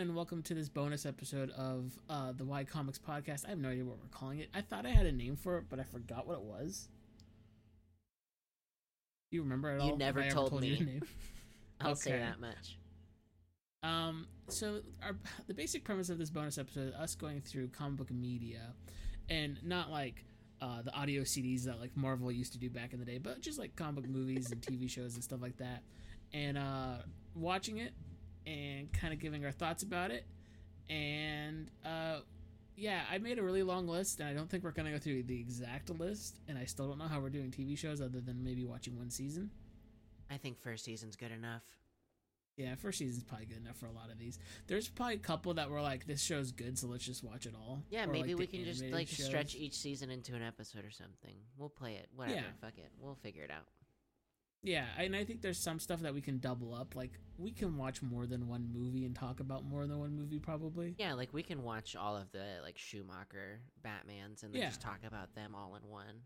and welcome to this bonus episode of uh, the Y Comics podcast. I have no idea what we're calling it. I thought I had a name for it, but I forgot what it was. You remember at all? You never told you me. the name? I'll say that much. Um, so our the basic premise of this bonus episode is us going through comic book media, and not like uh, the audio CDs that like Marvel used to do back in the day, but just like comic book movies and TV shows and stuff like that, and uh, watching it and kind of giving our thoughts about it, and uh, yeah, I made a really long list, and I don't think we're gonna go through the exact list, and I still don't know how we're doing TV shows other than maybe watching one season. I think first season's good enough. Yeah, first season's probably good enough for a lot of these. There's probably a couple that were like, "This show's good, so let's just watch it all." Yeah, Or, maybe like, we can just like stretch each season into an episode or something. We'll play it. Whatever. Yeah. Fuck it. We'll figure it out. Yeah, and I think there's some stuff that we can double up. Like we can watch more than one movie and talk about more than one movie, probably. Yeah, like we can watch all of the like Schumacher Batmans and then Yeah. just talk about them all in one.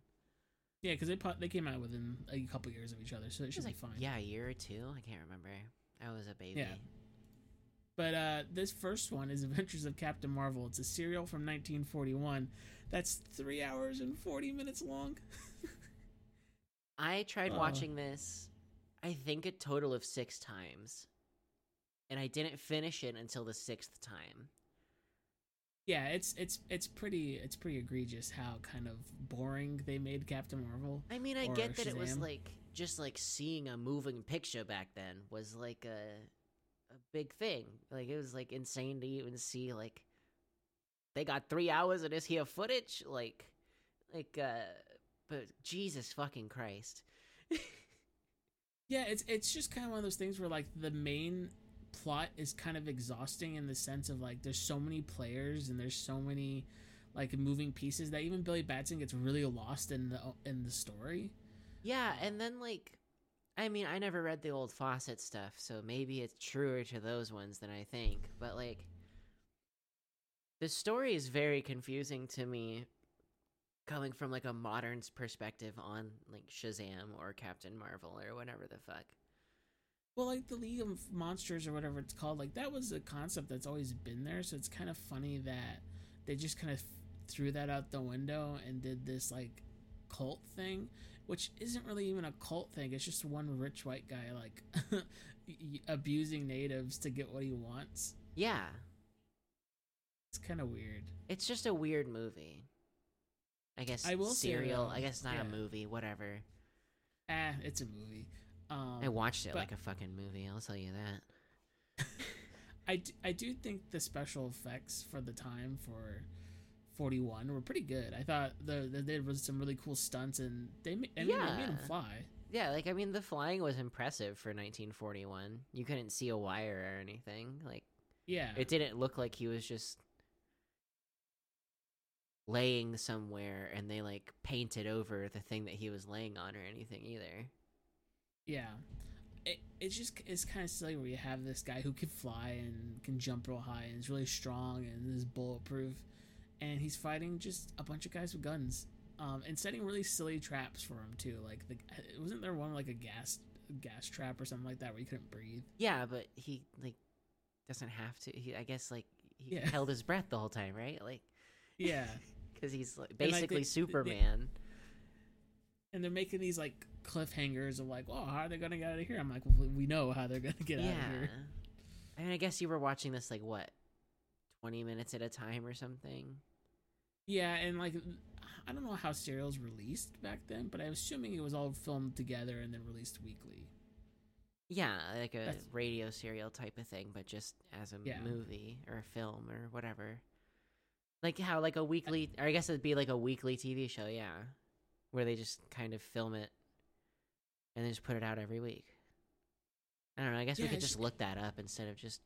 Yeah, because they po- they came out within a couple years of each other, so it It should was be fine. yeah, a year or two. I can't remember. I was a baby. Yeah. But uh, this first one is Adventures of Captain Marvel. It's a serial from 1941 that's three hours and 40 minutes long. I tried Uh. watching this, I think a total of six times, and I didn't finish it until the sixth time. yeah, it's it's it's pretty it's pretty egregious how kind of boring they made Captain Marvel. I mean, I get that it was like just like seeing a moving picture back then was like a a big thing. Like it was like insane to even see like they got three hours of this here footage. Like, like, uh, but Jesus fucking Christ. Yeah, it's it's just kind of one of those things where like the main plot is kind of exhausting in the sense of like there's so many players and there's so many like moving pieces that even Billy Batson gets really lost in the in the story. Yeah, and then like, I mean, I never read the old Fawcett stuff, so maybe it's truer to those ones than I think. But like, the story is very confusing to me, coming from like a modern's perspective on like Shazam or Captain Marvel or whatever the fuck. Well, like the League of Monsters or whatever it's called, like that was a concept that's always been there. So it's kind of funny that they just kind of threw that out the window and did this like cult thing, which isn't really even a cult thing. It's just one rich white guy like abusing natives to get what he wants. Yeah, It's kind of weird. it's just a weird movie. I guess I will serial. though, I guess not yeah. a movie. Whatever. Ah, it's a movie. Um, I watched it but- like a fucking movie. I'll tell you that. I, d- I do think the special effects for the time for 41 were pretty good. I thought the, the there was some really cool stunts and they ma- I mean, they made them fly. Yeah, like I mean, the flying was impressive for 1941. You couldn't see a wire or anything. Like Yeah. it didn't look like he was just laying somewhere and they like painted over the thing that he was laying on or anything either. yeah. It, it's just it's kind of silly where you have this guy who can fly and can jump real high and is really strong and is bulletproof and he's fighting just a bunch of guys with guns um, and setting really silly traps for him too like the wasn't there one like a gas gas trap or something like that where you couldn't breathe Yeah, but he like doesn't have to. He, I guess like he Yeah. held his breath the whole time, right? Like yeah because he's like, And, like, basically they- they- Superman. and they're making these like cliffhangers of like, oh, how are they gonna get out of here? I'm like, well, we know how they're gonna get yeah. out of here. I mean, I guess you were watching this like what, twenty minutes at a time or something. Yeah, and like, I don't know how serials released back then, but I'm assuming it was all filmed together and then released weekly. Yeah, like a That's- radio serial type of thing, but just as a Yeah. movie or a film or whatever. Like how like a weekly, or I guess it'd be like a weekly TV show, yeah, where they just kind of film it and then just put it out every week. I don't know. I guess we could just look that up instead of just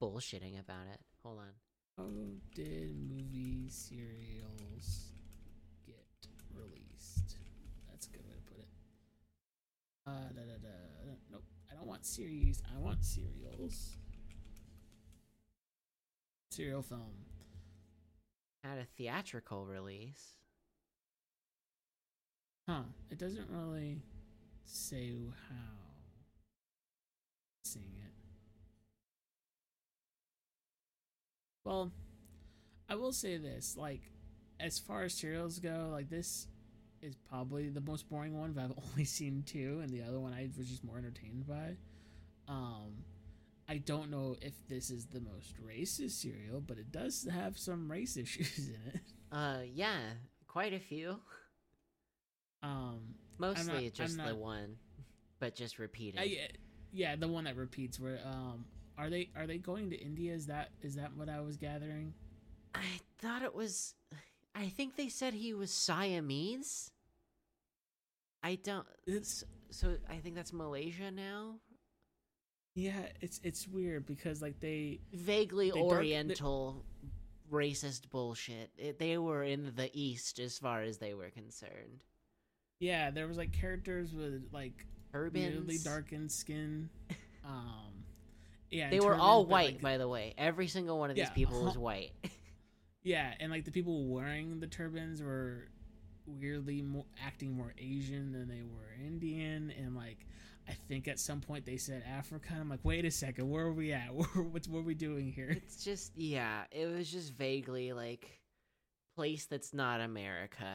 bullshitting about it. Hold on. How did movie serials get released? That's a good way to put it. Uh, da, da, da. Nope, I don't want series. I want serials. Serial film. Had a theatrical release. Huh. It doesn't really say how. Seeing it. Well, I will say this: like, as far as serials go, like this is probably the most boring one. But I've only seen two, and the other one I was just more entertained by. Um, I don't know if this is the most racist serial, but it does have some race issues in it. Uh, yeah, quite a few. Um, Mostly not- just I'm the one, but just repeated. I, yeah, yeah, the one that repeats. Where um, are they are they going to India? Is that is that what I was gathering? I thought it was. I think they said he was Siamese. I don't. It's So I think that's Malaysia now. Yeah, it's it's weird because like they Vaguely They dark- they- Oriental, racist bullshit. It, they were in the East as far as they were concerned. yeah there was like characters with like weirdly Turbans. darkened skin. Um, yeah, They were all turbans, white, like, by the way. Every single one of these Yeah, people was huh. white. Yeah, and like the people wearing the turbans were weirdly more, acting more Asian than they were Indian, and like I think at some point they said Africa. and I'm like, wait a second, where are we at? What's what are we doing here? it's just yeah, it was just vaguely like place that's not America.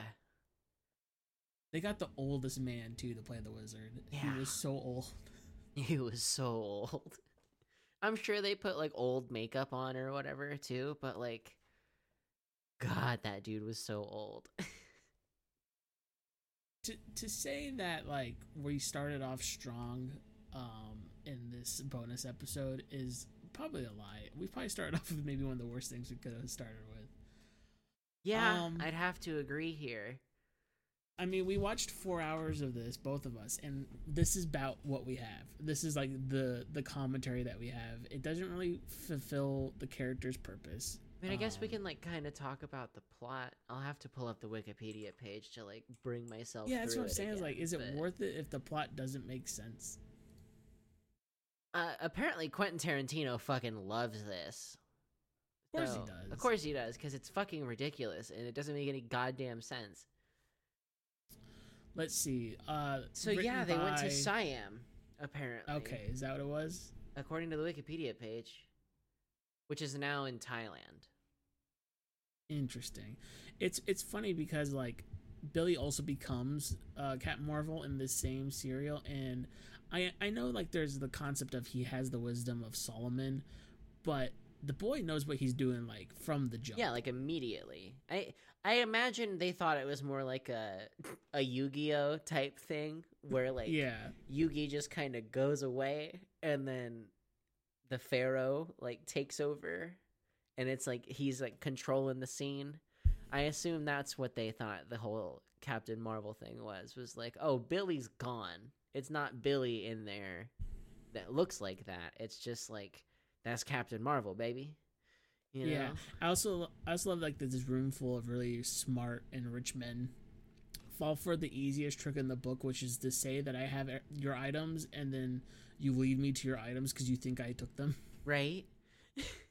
They got the oldest man too to play the wizard. Yeah. He was so old. He was so old. I'm sure they put like old makeup on or whatever too, but like God, that dude was so old. to to say that like we started off strong um in this bonus episode is probably a lie. We probably started off with maybe one of the worst things we could have started with. yeah, Um, I'd have to agree here. I mean, we watched four hours of this, both of us, and this is about what we have. This is like the the commentary that we have. It doesn't really fulfill the character's purpose. I mean, I guess we Um, can like kind of talk about the plot. I'll have to pull up the Wikipedia page to like bring myself. Yeah, that's what I'm it saying. Is like, again, is it but- worth it if the plot doesn't make sense? Uh, apparently, Quentin Tarantino fucking loves this. Of course So- he does. Of course he does, because it's fucking ridiculous and it doesn't make any goddamn sense. Let's see. Uh, So yeah, they went to Siam. Apparently, Okay, is that what it was? according to the Wikipedia page, which is now in Thailand. Interesting. It's it's funny because like Billy also becomes uh, Captain Marvel in the same serial, and I I know like there's the concept of he has the wisdom of Solomon, but the boy knows what he's doing like from the jump. Yeah, like immediately. I I imagine they thought it was more like a a Yu-Gi-Oh type thing where like yeah, Yugi just kind of goes away and then the pharaoh like takes over and it's like he's like controlling the scene. I assume that's what they thought the whole Captain Marvel thing was was like, "Oh, Billy's gone. It's not Billy in there that looks like that. It's just like that's Captain Marvel, baby." You know? yeah. I also I also love like that this room full of really smart and rich men fall for the easiest trick in the book, which is to say that I have your items and then you lead me to your items because you think I took them. Right?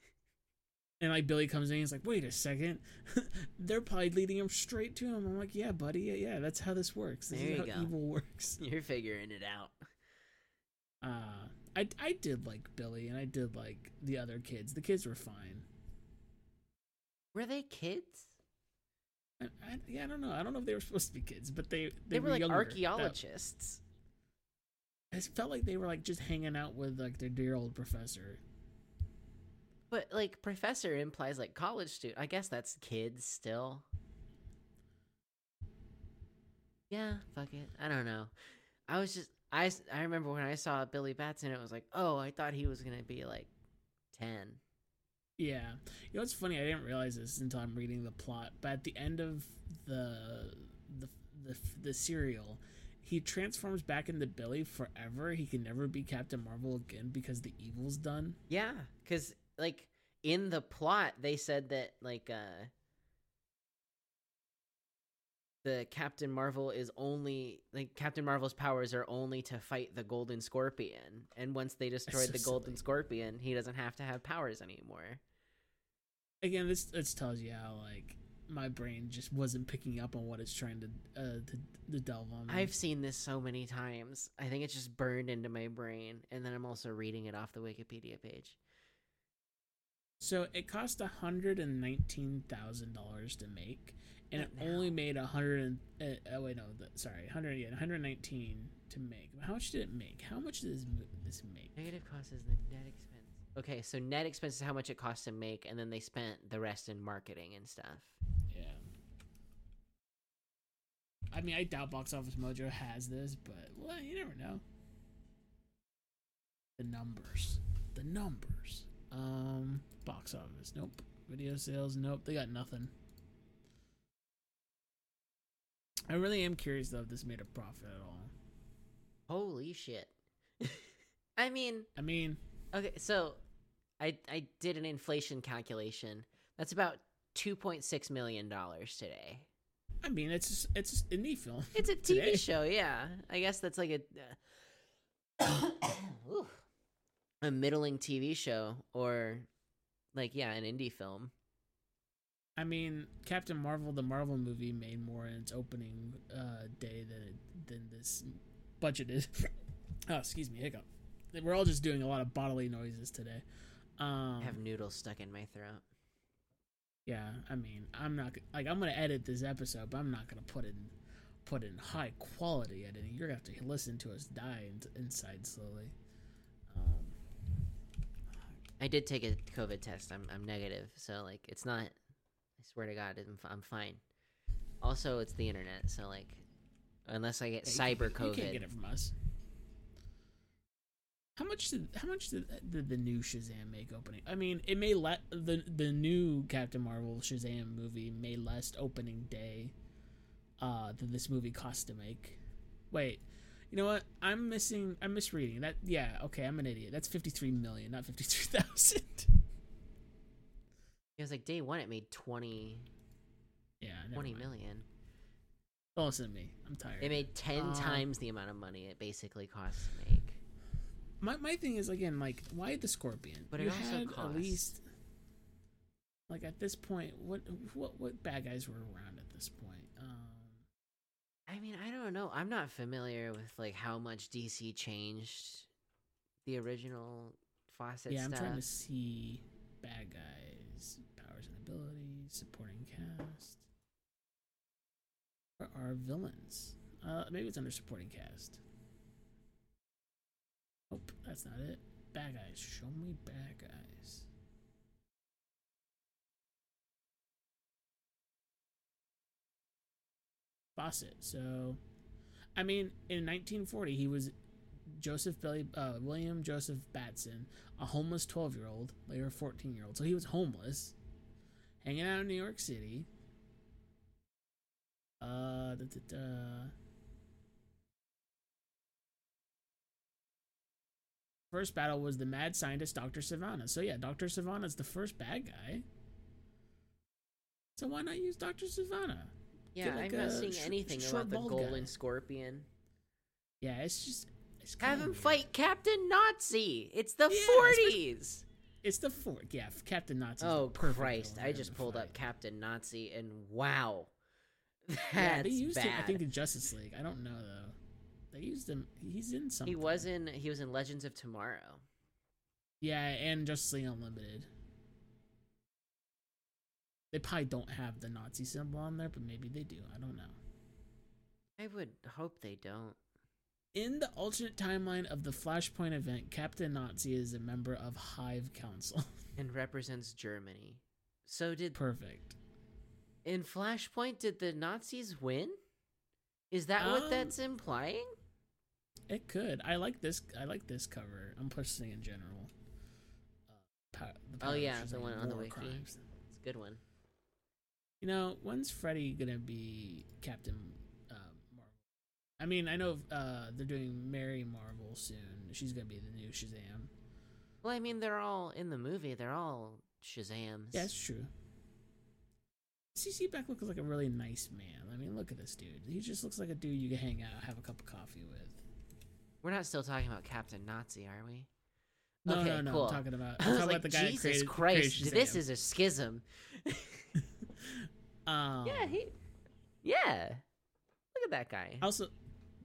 And like Billy comes in, he's like, "Wait a second, they're probably leading him straight to him." I'm like, "Yeah, buddy, yeah, yeah, that's how this works. This There is you how go. evil works." You're figuring it out. Uh, I I did like Billy, and I did like the other kids. The kids were fine. Were they kids? I, I, yeah, I don't know. I don't know if they were supposed to be kids, but they They, were, like younger. That- archaeologists. It felt like they were like just hanging out with like their dear old professor. But like professor implies like college student. I guess that's kids still. Yeah, fuck it. I don't know. I was just I I remember when I saw Billy Batson, it was like, oh, I thought he was gonna be like ten. Yeah, you know what's funny? I didn't realize this until I'm reading the plot. But at the end of the the the, the serial, he transforms back into Billy forever. He can never be Captain Marvel again because the evil's done. Yeah, because like in the plot, they said that like uh the Captain Marvel is only like Captain Marvel's powers are only to fight the Golden Scorpion, and once they destroyed so the Golden silly. Scorpion, he doesn't have to have powers anymore. Again, this this tells you how like my brain just wasn't picking up on what it's trying to uh to, to delve on. I've seen this so many times. I think it's just burned into my brain, and then I'm also reading it off the Wikipedia page. So it cost hundred and nineteen thousand dollars to make, and it only made a hundred and uh, oh wait no, the, sorry, hundred yeah, one hundred nineteen to make. How much did it make? How much did this this make? Negative cost is the net expense. Okay, so net expense is how much it costs to make, and then they spent the rest in marketing and stuff. Yeah. I mean, I doubt Box Office Mojo has this, but well, you never know. The numbers, the numbers. Um, box office, nope. Video sales, nope. They got nothing. I really am curious though if this made a profit at all. Holy shit! I mean, I mean, okay, so I I did an inflation calculation. That's about two point six million dollars today. I mean, it's just, it's an indie film. It's a TV Today? show, yeah. I guess that's like a Ooh. A middling TV show, or like yeah, an indie film. I mean, Captain Marvel, the Marvel movie, made more in its opening uh, day than it, than this budgeted. oh, excuse me, hiccup. We're all just doing a lot of bodily noises today. Um, I have noodles stuck in my throat. yeah, I mean, I'm not like I'm gonna edit this episode, but I'm not gonna put in put in high quality editing. You're gonna have to listen to us die in, inside slowly. I did take a COVID test. I'm I'm negative, so like it's not. I swear to God, I'm, I'm fine. Also, it's the internet, so like, unless I get yeah, cyber can't- COVID, You can't get it from us. How much did how much did, did the new Shazam make opening? I mean, it may let the the new Captain Marvel Shazam movie may less opening day uh than this movie cost to make. Wait. You know what? I'm missing I'm misreading. That yeah, okay, I'm an idiot. That's 53 million, not 53,000. it was like day one. It made 20, yeah, never 20 mind. million. Don't listen to me. I'm tired. It made ten Um, times the amount of money it basically costs to make. my my thing is again like why the scorpion But it you also had cost. at least like at this point what what what bad guys were around at this point um I mean, I don't know. I'm not familiar with like how much DC changed the original Fawcett yeah i'm stuff. trying to see bad guys powers and abilities supporting cast where are villains uh maybe it's under supporting cast nope that's not it bad guys show me bad guys Fawcett. So, I mean, in 1940, he was Joseph Billy, uh, William Joseph Batson, a homeless 12 year old, later 14 year old. So he was homeless, hanging out in New York City. Uh, da, da, da. First battle was the mad scientist Dr. Sivana. So yeah, Dr. Sivana's the first bad guy. So why not use Dr. Sivana? yeah, like I'm not seeing sh- anything about the bald guy. Golden Scorpion. Yeah, it's just Have him fight Captain Nazi. It's the Yeah, 40s. It's the four. Yeah, Captain Nazi. Oh Christ! I just pulled up Captain Nazi, and wow, that's Yeah, they used bad. him. I think in Justice League. I don't know though. They used him. He's in something. he was in he was in Legends of Tomorrow. Yeah, and Justice League Unlimited. They probably don't have the Nazi symbol on there, but maybe they do. I don't know. I would hope they don't. In the alternate timeline of the Flashpoint event, Captain Nazi is a member of Hive Council. And represents Germany. So did Perfect. in Flashpoint? Did the Nazis win? Is that what Um, that's implying? It could. I like this. I like this cover. I'm posting in general. Uh, Oh Power of yeah, the one on the wiki. Crimes. It's a good one. You know, when's Freddy gonna be Captain? I mean, I know uh, they're doing Mary Marvel soon. She's gonna be the new Shazam. Well, I mean, they're all in the movie. They're all Shazams. Yeah, it's true. CC Beck looks like a really nice man. I mean, look at this dude. He just looks like a dude you can hang out, have a cup of coffee with. We're not still talking about Captain Nazi, are we? No, Okay, no, no. cool. I'm talking about. I'm talking like, about the guy Jesus created, Christ, created this is a schism. Um, yeah, he. Yeah, look at that guy. Also,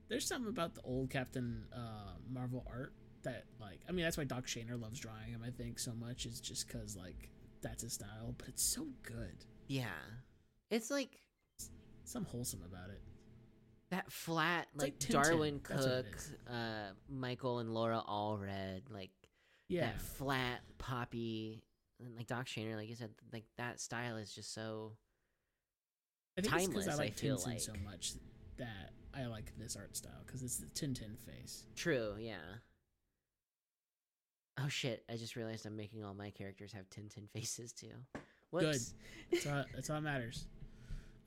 there's something about the old Captain uh, Marvel art that, like, I mean, that's why Doc Shaner loves drawing him. I think so much is just because, like, that's his style, but it's so good. Yeah. It's like Some wholesome about it. that flat, It's like, like Darwyn That's what it Cooke, uh, Michael and Laura all Allred, like Yeah, that flat, poppy, and like Doc Shaner, like you said, like that style is just so. I it's I timeless, I feel Tintin so much that I like this art style because it's the Tintin face. True, yeah. Oh shit! I just realized I'm making all my characters have Tintin faces too. Whoops. That's all, that's all that matters.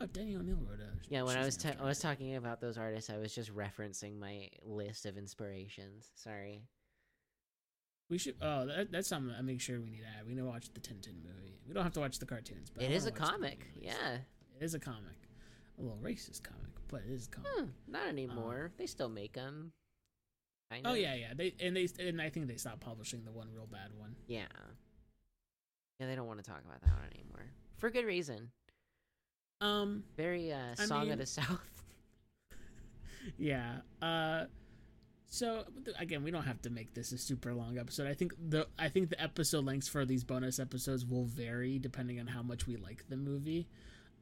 Oh, Denny O'Neil wrote a. Yeah, when I was ta- I was talking about those artists, I was just referencing my list of inspirations. Sorry. We should. Oh, that, that's something I make sure we need to add. We need to watch the Tintin movie. We don't have to watch the cartoons, but I It is a wanna watch the comic. Yeah. it is a comic. A little racist comic, but it is a comic. Hmm, not anymore. they still make them. Kind Oh yeah, yeah. They and they and I think they stopped publishing the one real bad one. Yeah. Yeah, they don't want to talk about that one anymore for good reason. Um, Very uh, I song mean- of the South. yeah. Uh, so again, we don't have to make this a super long episode. I think the I think the episode lengths for these bonus episodes will vary depending on how much we like the movie.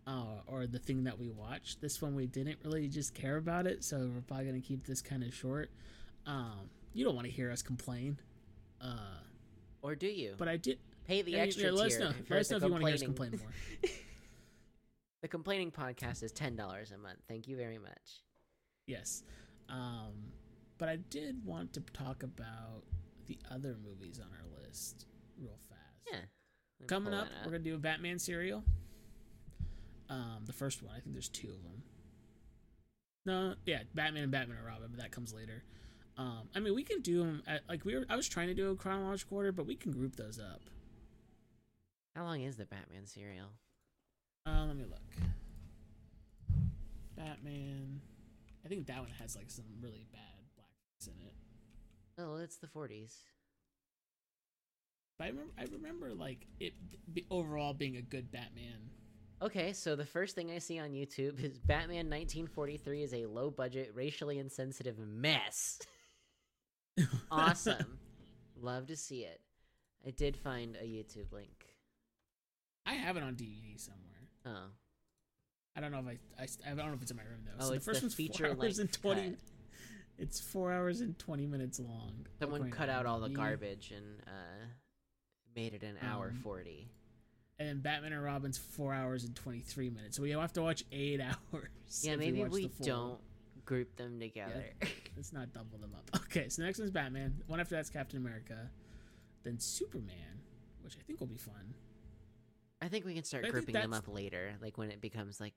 Uh, or the thing that we watched. This one we didn't really just care about it, so we're probably gonna keep this kind of short. Um, you don't want to hear us complain, uh, or do you? but I did. Pay the I mean, extra yeah, let us know. Let us know if you want to hear us complain more. the complaining podcast is ten dollars a month. Thank you very much. Yes. Um, but I did want to talk about the other movies on our list real fast. Yeah. Coming pull up, we're going to do a Batman serial. Um, the first one, I think there's two of them. No, yeah, Batman and Batman and Robin, but that comes later. Um, I mean, we can do them at, like we were. I was trying to do a chronological order, but we can group those up. How long is the Batman serial? Uh, let me look. Batman. I think that one has like some really bad blackface in it. Oh, it's the forties. But I remember, I remember like it be, overall being a good Batman. Okay, so the first thing I see on YouTube is Batman 1943 is a low budget, racially insensitive mess. Awesome. Love to see it. I did find a YouTube link. I have it on DVD somewhere. Oh. I don't know if I, I, I don't know if it's in my room though. Oh, so the first the one's four feature hours and twenty. cut. It's four hours and twenty minutes long. Someone cut out all the garbage and uh, made it an hour Um, 40. And then Batman and Robin's four hours and twenty three minutes. So we have to watch eight hours. Yeah, maybe we the don't group them together. Let's not double them up. Okay, so the next one's Batman. One after that's Captain America. Then Superman, which I think will be fun. I think we can start think grouping them up later, like when it becomes like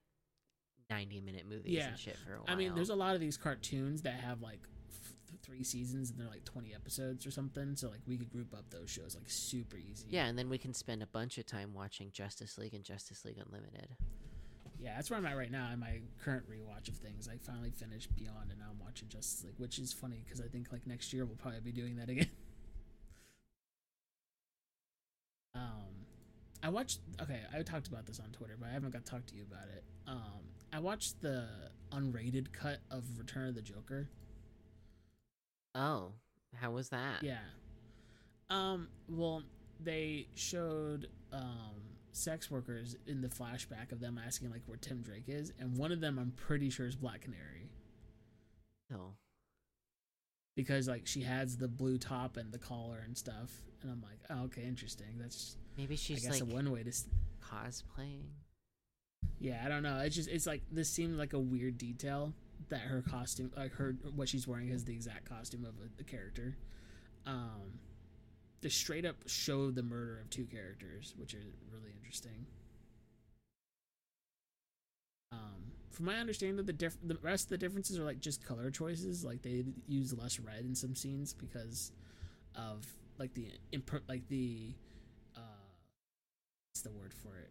90 minute movies Yeah. and shit for a while. I mean, there's a lot of these cartoons that have like three seasons and they're like 20 episodes or something. So like we could group up those shows like super easy. Yeah, and then we can spend a bunch of time watching Justice League and Justice League Unlimited. Yeah, that's where I'm at right now in my current rewatch of things. I finally finished Beyond and now I'm watching Justice League, which is funny because I think like next year we'll probably be doing that again. um, I watched. Okay, I talked about this on Twitter, but I haven't got to talk to you about it. Um, I watched the unrated cut of Return of the Joker. Oh, how was that? Yeah. Um. Well, they showed um sex workers in the flashback of them asking like where Tim Drake is, and one of them I'm pretty sure is Black Canary Oh. because like she has the blue top and the collar and stuff, and I'm like, oh, okay, interesting. That's Maybe she's I guess like a one way to. cosplaying. Yeah, I don't know. It's just it's like this seemed like a weird detail that her costume, like her what she's wearing, is the exact costume of a, a character. Um, they straight up show the murder of two characters, which is really interesting. Um, from my understanding, that the diff- the rest of the differences are like just color choices. Like they use less red in some scenes because of like the imp- like the uh, what's the word for it?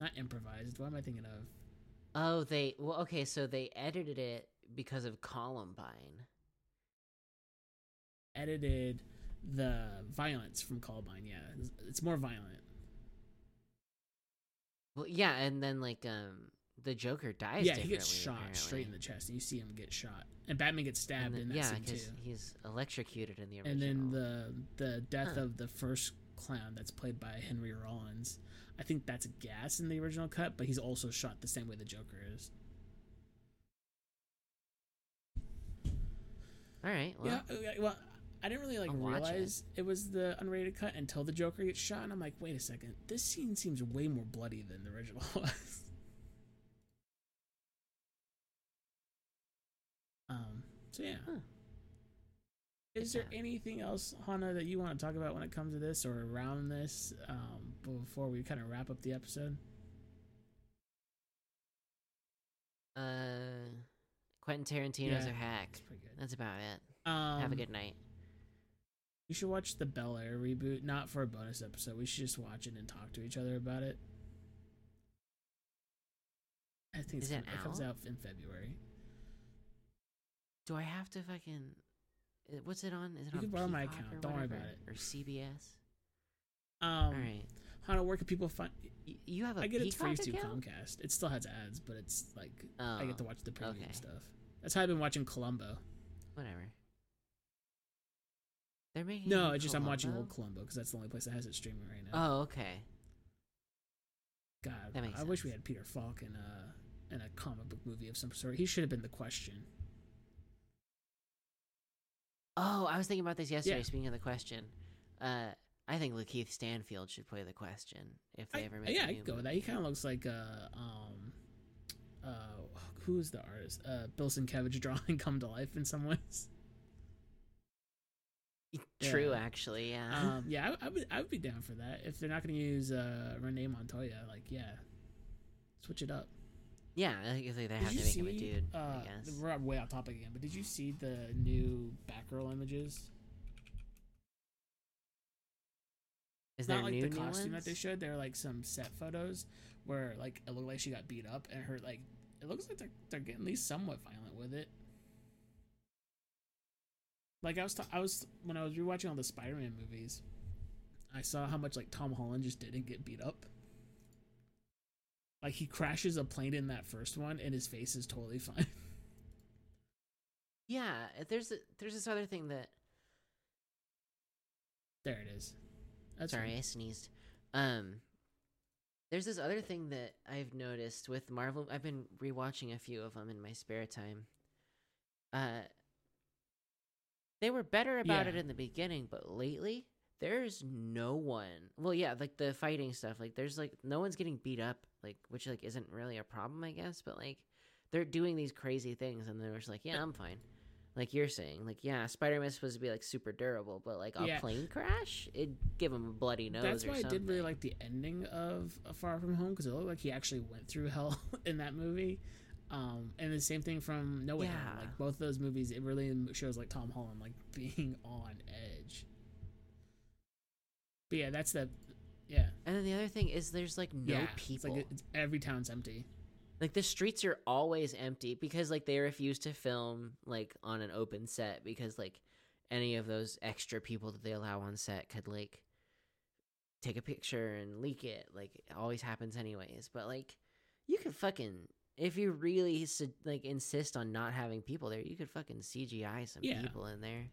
Not improvised. What am I thinking of? Oh, they well, okay, so they edited it because of Columbine. Edited the violence from Columbine. Yeah, it's- it's more violent. Well, yeah, and then like um, the Joker dies. yeah, he gets shot straight in the chest, and you see him get shot. And Batman gets stabbed then- in that yeah, scene too. he's electrocuted in the original. And then the the death Huh. of the first clown that's played by Henry Rollins. I think that's gas in the original cut, but he's also shot the same way the Joker is. All right. Well, yeah, well, I didn't really like I'll watch it. realize it. was the unrated cut until the Joker gets shot, and I'm like, wait a second, this scene seems way more bloody than the original was. um. So yeah. Huh. Is there anything else, Hana, that you want to talk about when it comes to this or around this um, before we kind of wrap up the episode? uh, Quentin Tarantino's Yeah, a hack. It's pretty good. That's about it. Um, Have a good night. You should watch the Bel Air reboot, not for a bonus episode. We should just watch it and talk to each other about it. I think it comes out in February. Do I have to fucking? Uh, What's it on? Is it You on can borrow my Peacock account. or Don't worry about it. Or CBS. Um, All right. Hana, where can people find? Y- you have a I get it free through account? Comcast. It still has ads, but it's like I get to Oh, watch the premium okay. stuff. That's how I've been watching Columbo. Whatever. They're making. No, it's just I'm watching old Columbo because that's the only place that has it streaming right now. Oh, okay. God, I wish we had Peter Falk in a in a comic book movie of some sort. He should have been the question. Oh, I was thinking about this yesterday. Yeah. Speaking of the question, uh, I think Lakeith Stanfield should play the question if they I, ever make. It. Yeah, I could go with that. He kind of looks like uh um uh who's the artist? Uh, Bill Sienkiewicz drawing come to life in some ways. True, Yeah. actually, yeah. Um, yeah, I, I would I would be down for that if they're not going to use uh Renee Montoya. Like, yeah, switch it up. Yeah, I think they Did have you to make see? him a dude. uh, I guess. We're way off topic again, but did you see the new Batgirl images? Is not there like new, the costume ones? that they showed. There were like some set photos where like it looked like she got beat up, and her like it looks like they're they're getting at least somewhat violent with it. Like I was, ta- I was when I was rewatching all the Spider-Man movies, I saw how much like Tom Holland just didn't get beat up. Like he crashes a plane in that first one, and his face is totally fine. Yeah, there's a, there's this other thing that. there it is. That's sorry, fine. I sneezed. Um, there's this other thing that I've noticed with Marvel. I've been rewatching a few of them in my spare time. Uh, they were better about it in the beginning, but lately there's no one. Well, yeah, like the fighting stuff. Like there's like no one's getting beat up. Like which like isn't really a problem, I guess. But like they're doing these crazy things, and they're just like, yeah, I'm fine. Like you're saying, like yeah, Spider Man's supposed to be like super durable, but like a Yeah. plane crash, it'd give him a bloody nose. That's why I did really like the ending of Far From Home because it looked like he actually went through hell in that movie. Um, and the same thing from No Way Home. Like both those movies, it really shows like Tom Holland like being on edge. But yeah, that's the yeah And then the other thing is, there's like no yeah. people. It's like it's, every town's empty. like the streets are always empty because like they refuse to film like on an open set because like any of those extra people that they allow on set could like take a picture and leak it like it always happens anyways but like you could fucking if you really like insist on not having people there you could fucking cgi some Yeah. people in there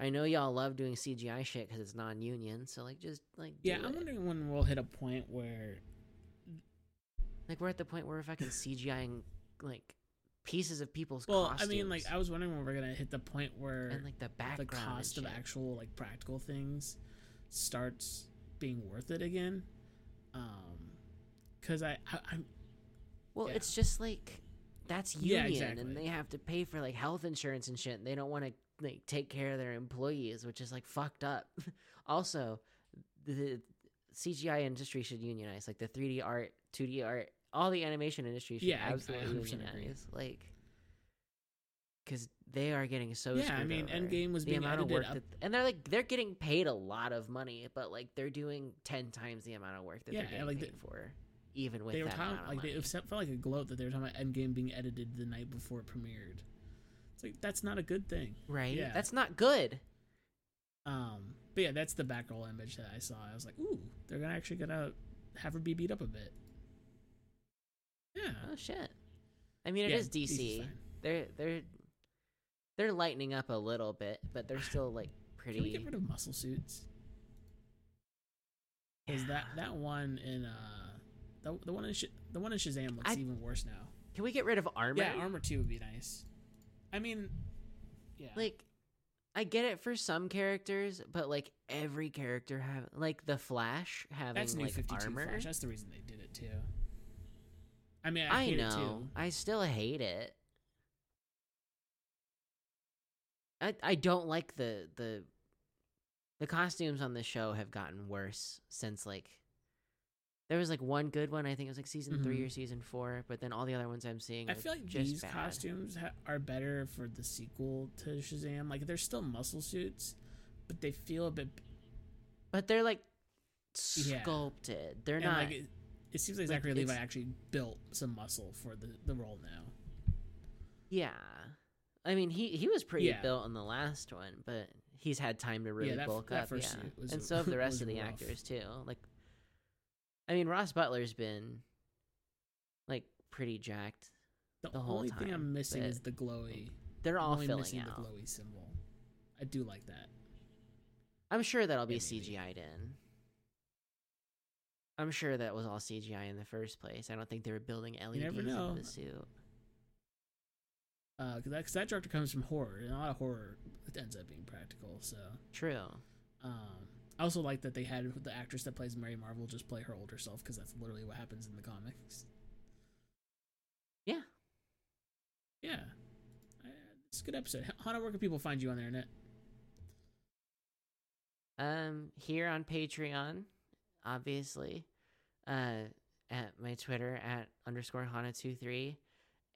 i know y'all love doing cgi shit because it's non-union so like just like Yeah, I'm it. wondering when we'll hit a point where Like we're at the point where we're fucking CGIing like pieces of people's well, costumes. I mean, like I was wondering when we're gonna hit the point where and like the background, the cost of actual like practical things starts being worth it again um because I, I i'm Well, yeah. it's just like that's Yeah, union, exactly. and they have to pay for like health insurance and shit. And they don't want to like take care of their employees, which is like fucked up. also, the CGI industry should unionize. Like the 3D art, 2D art, all the animation industry should Yeah, absolutely 100% agree. Like. Because they are getting so Yeah, I mean, over. Endgame was the being amount of work up- that, and they're like they're getting paid a lot of money, but like they're doing ten times the amount of work that Yeah, they're getting like the- for, even with they were that talking like they, felt like a gloat that they were talking about endgame being edited the night before it premiered like that's not a good thing right? yeah. That's not good. um but yeah that's the Batgirl image that i saw i was like ooh they're gonna actually gonna have her be beat up a bit yeah Oh shit! I mean, it Yeah, is DC. They're they're they're lightening up a little bit, but they're still like pretty. can we get rid of muscle suits Because that that one in uh the, the one in Sh- the one in Shazam looks I- even worse now. Can we get rid of armor? Yeah, armor two would be nice. I mean, yeah, Like, I get it for some characters, but like every character have like the Flash having that's new like Fifty Two armor. Flash. That's the reason they did it too. I mean, I, I hate it know. too. I still hate it. I I don't like the the the costumes on the show have gotten worse since like there was like one good one I think it was like season three Mhm. or season four, but then all the other ones I'm seeing I feel like just these bad. costumes ha- are better for the sequel to Shazam. Like they're still muscle suits, but they feel a bit. but they're like Yeah. sculpted. They're and, not. Like, it, it seems like Zachary Levi actually built some muscle for the the role now. yeah, I mean he he was pretty Yeah. built in the last one, but he's had time to really that bulk up. Yeah, and a- so have the rest of the rough. actors too. Like, I mean Ross Butler's been like pretty jacked. The, the only thing I'm missing is the glowy. They're I'm all filling missing out. the glowy symbol. I do like that. I'm sure that'll be Yeah. CGI'd in. I'm sure that was all CGI in the first place. I don't think they were building LEDs into the suit. Uh because that, 'cause that director comes from horror, and a lot of horror ends up being practical. So, True. um, I also like that they had the actress that plays Mary Marvel just play her older self because that's literally what happens in the comics. Yeah. Yeah, I, it's a good episode. Hannah, where can people find you on the internet? Um, here on Patreon, obviously, uh, at my Twitter at underscore Hana23,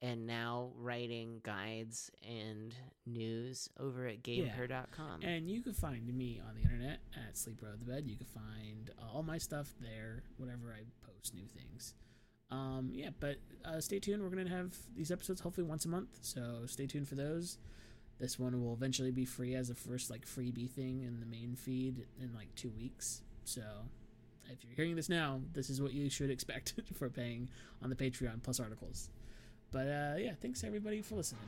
and now writing guides and news over at GameHer.com. And you can find me on the internet at Sleep Row the Bed. You can find uh, all my stuff there whenever I post new things. Um, yeah, but uh, stay tuned. We're gonna have these episodes hopefully once a month, so stay tuned for those. This one will eventually be free as a first like freebie thing in the main feed in like two weeks. So if you're hearing this now, this is what you should expect for paying on the Patreon plus articles. But uh, yeah, thanks everybody for listening.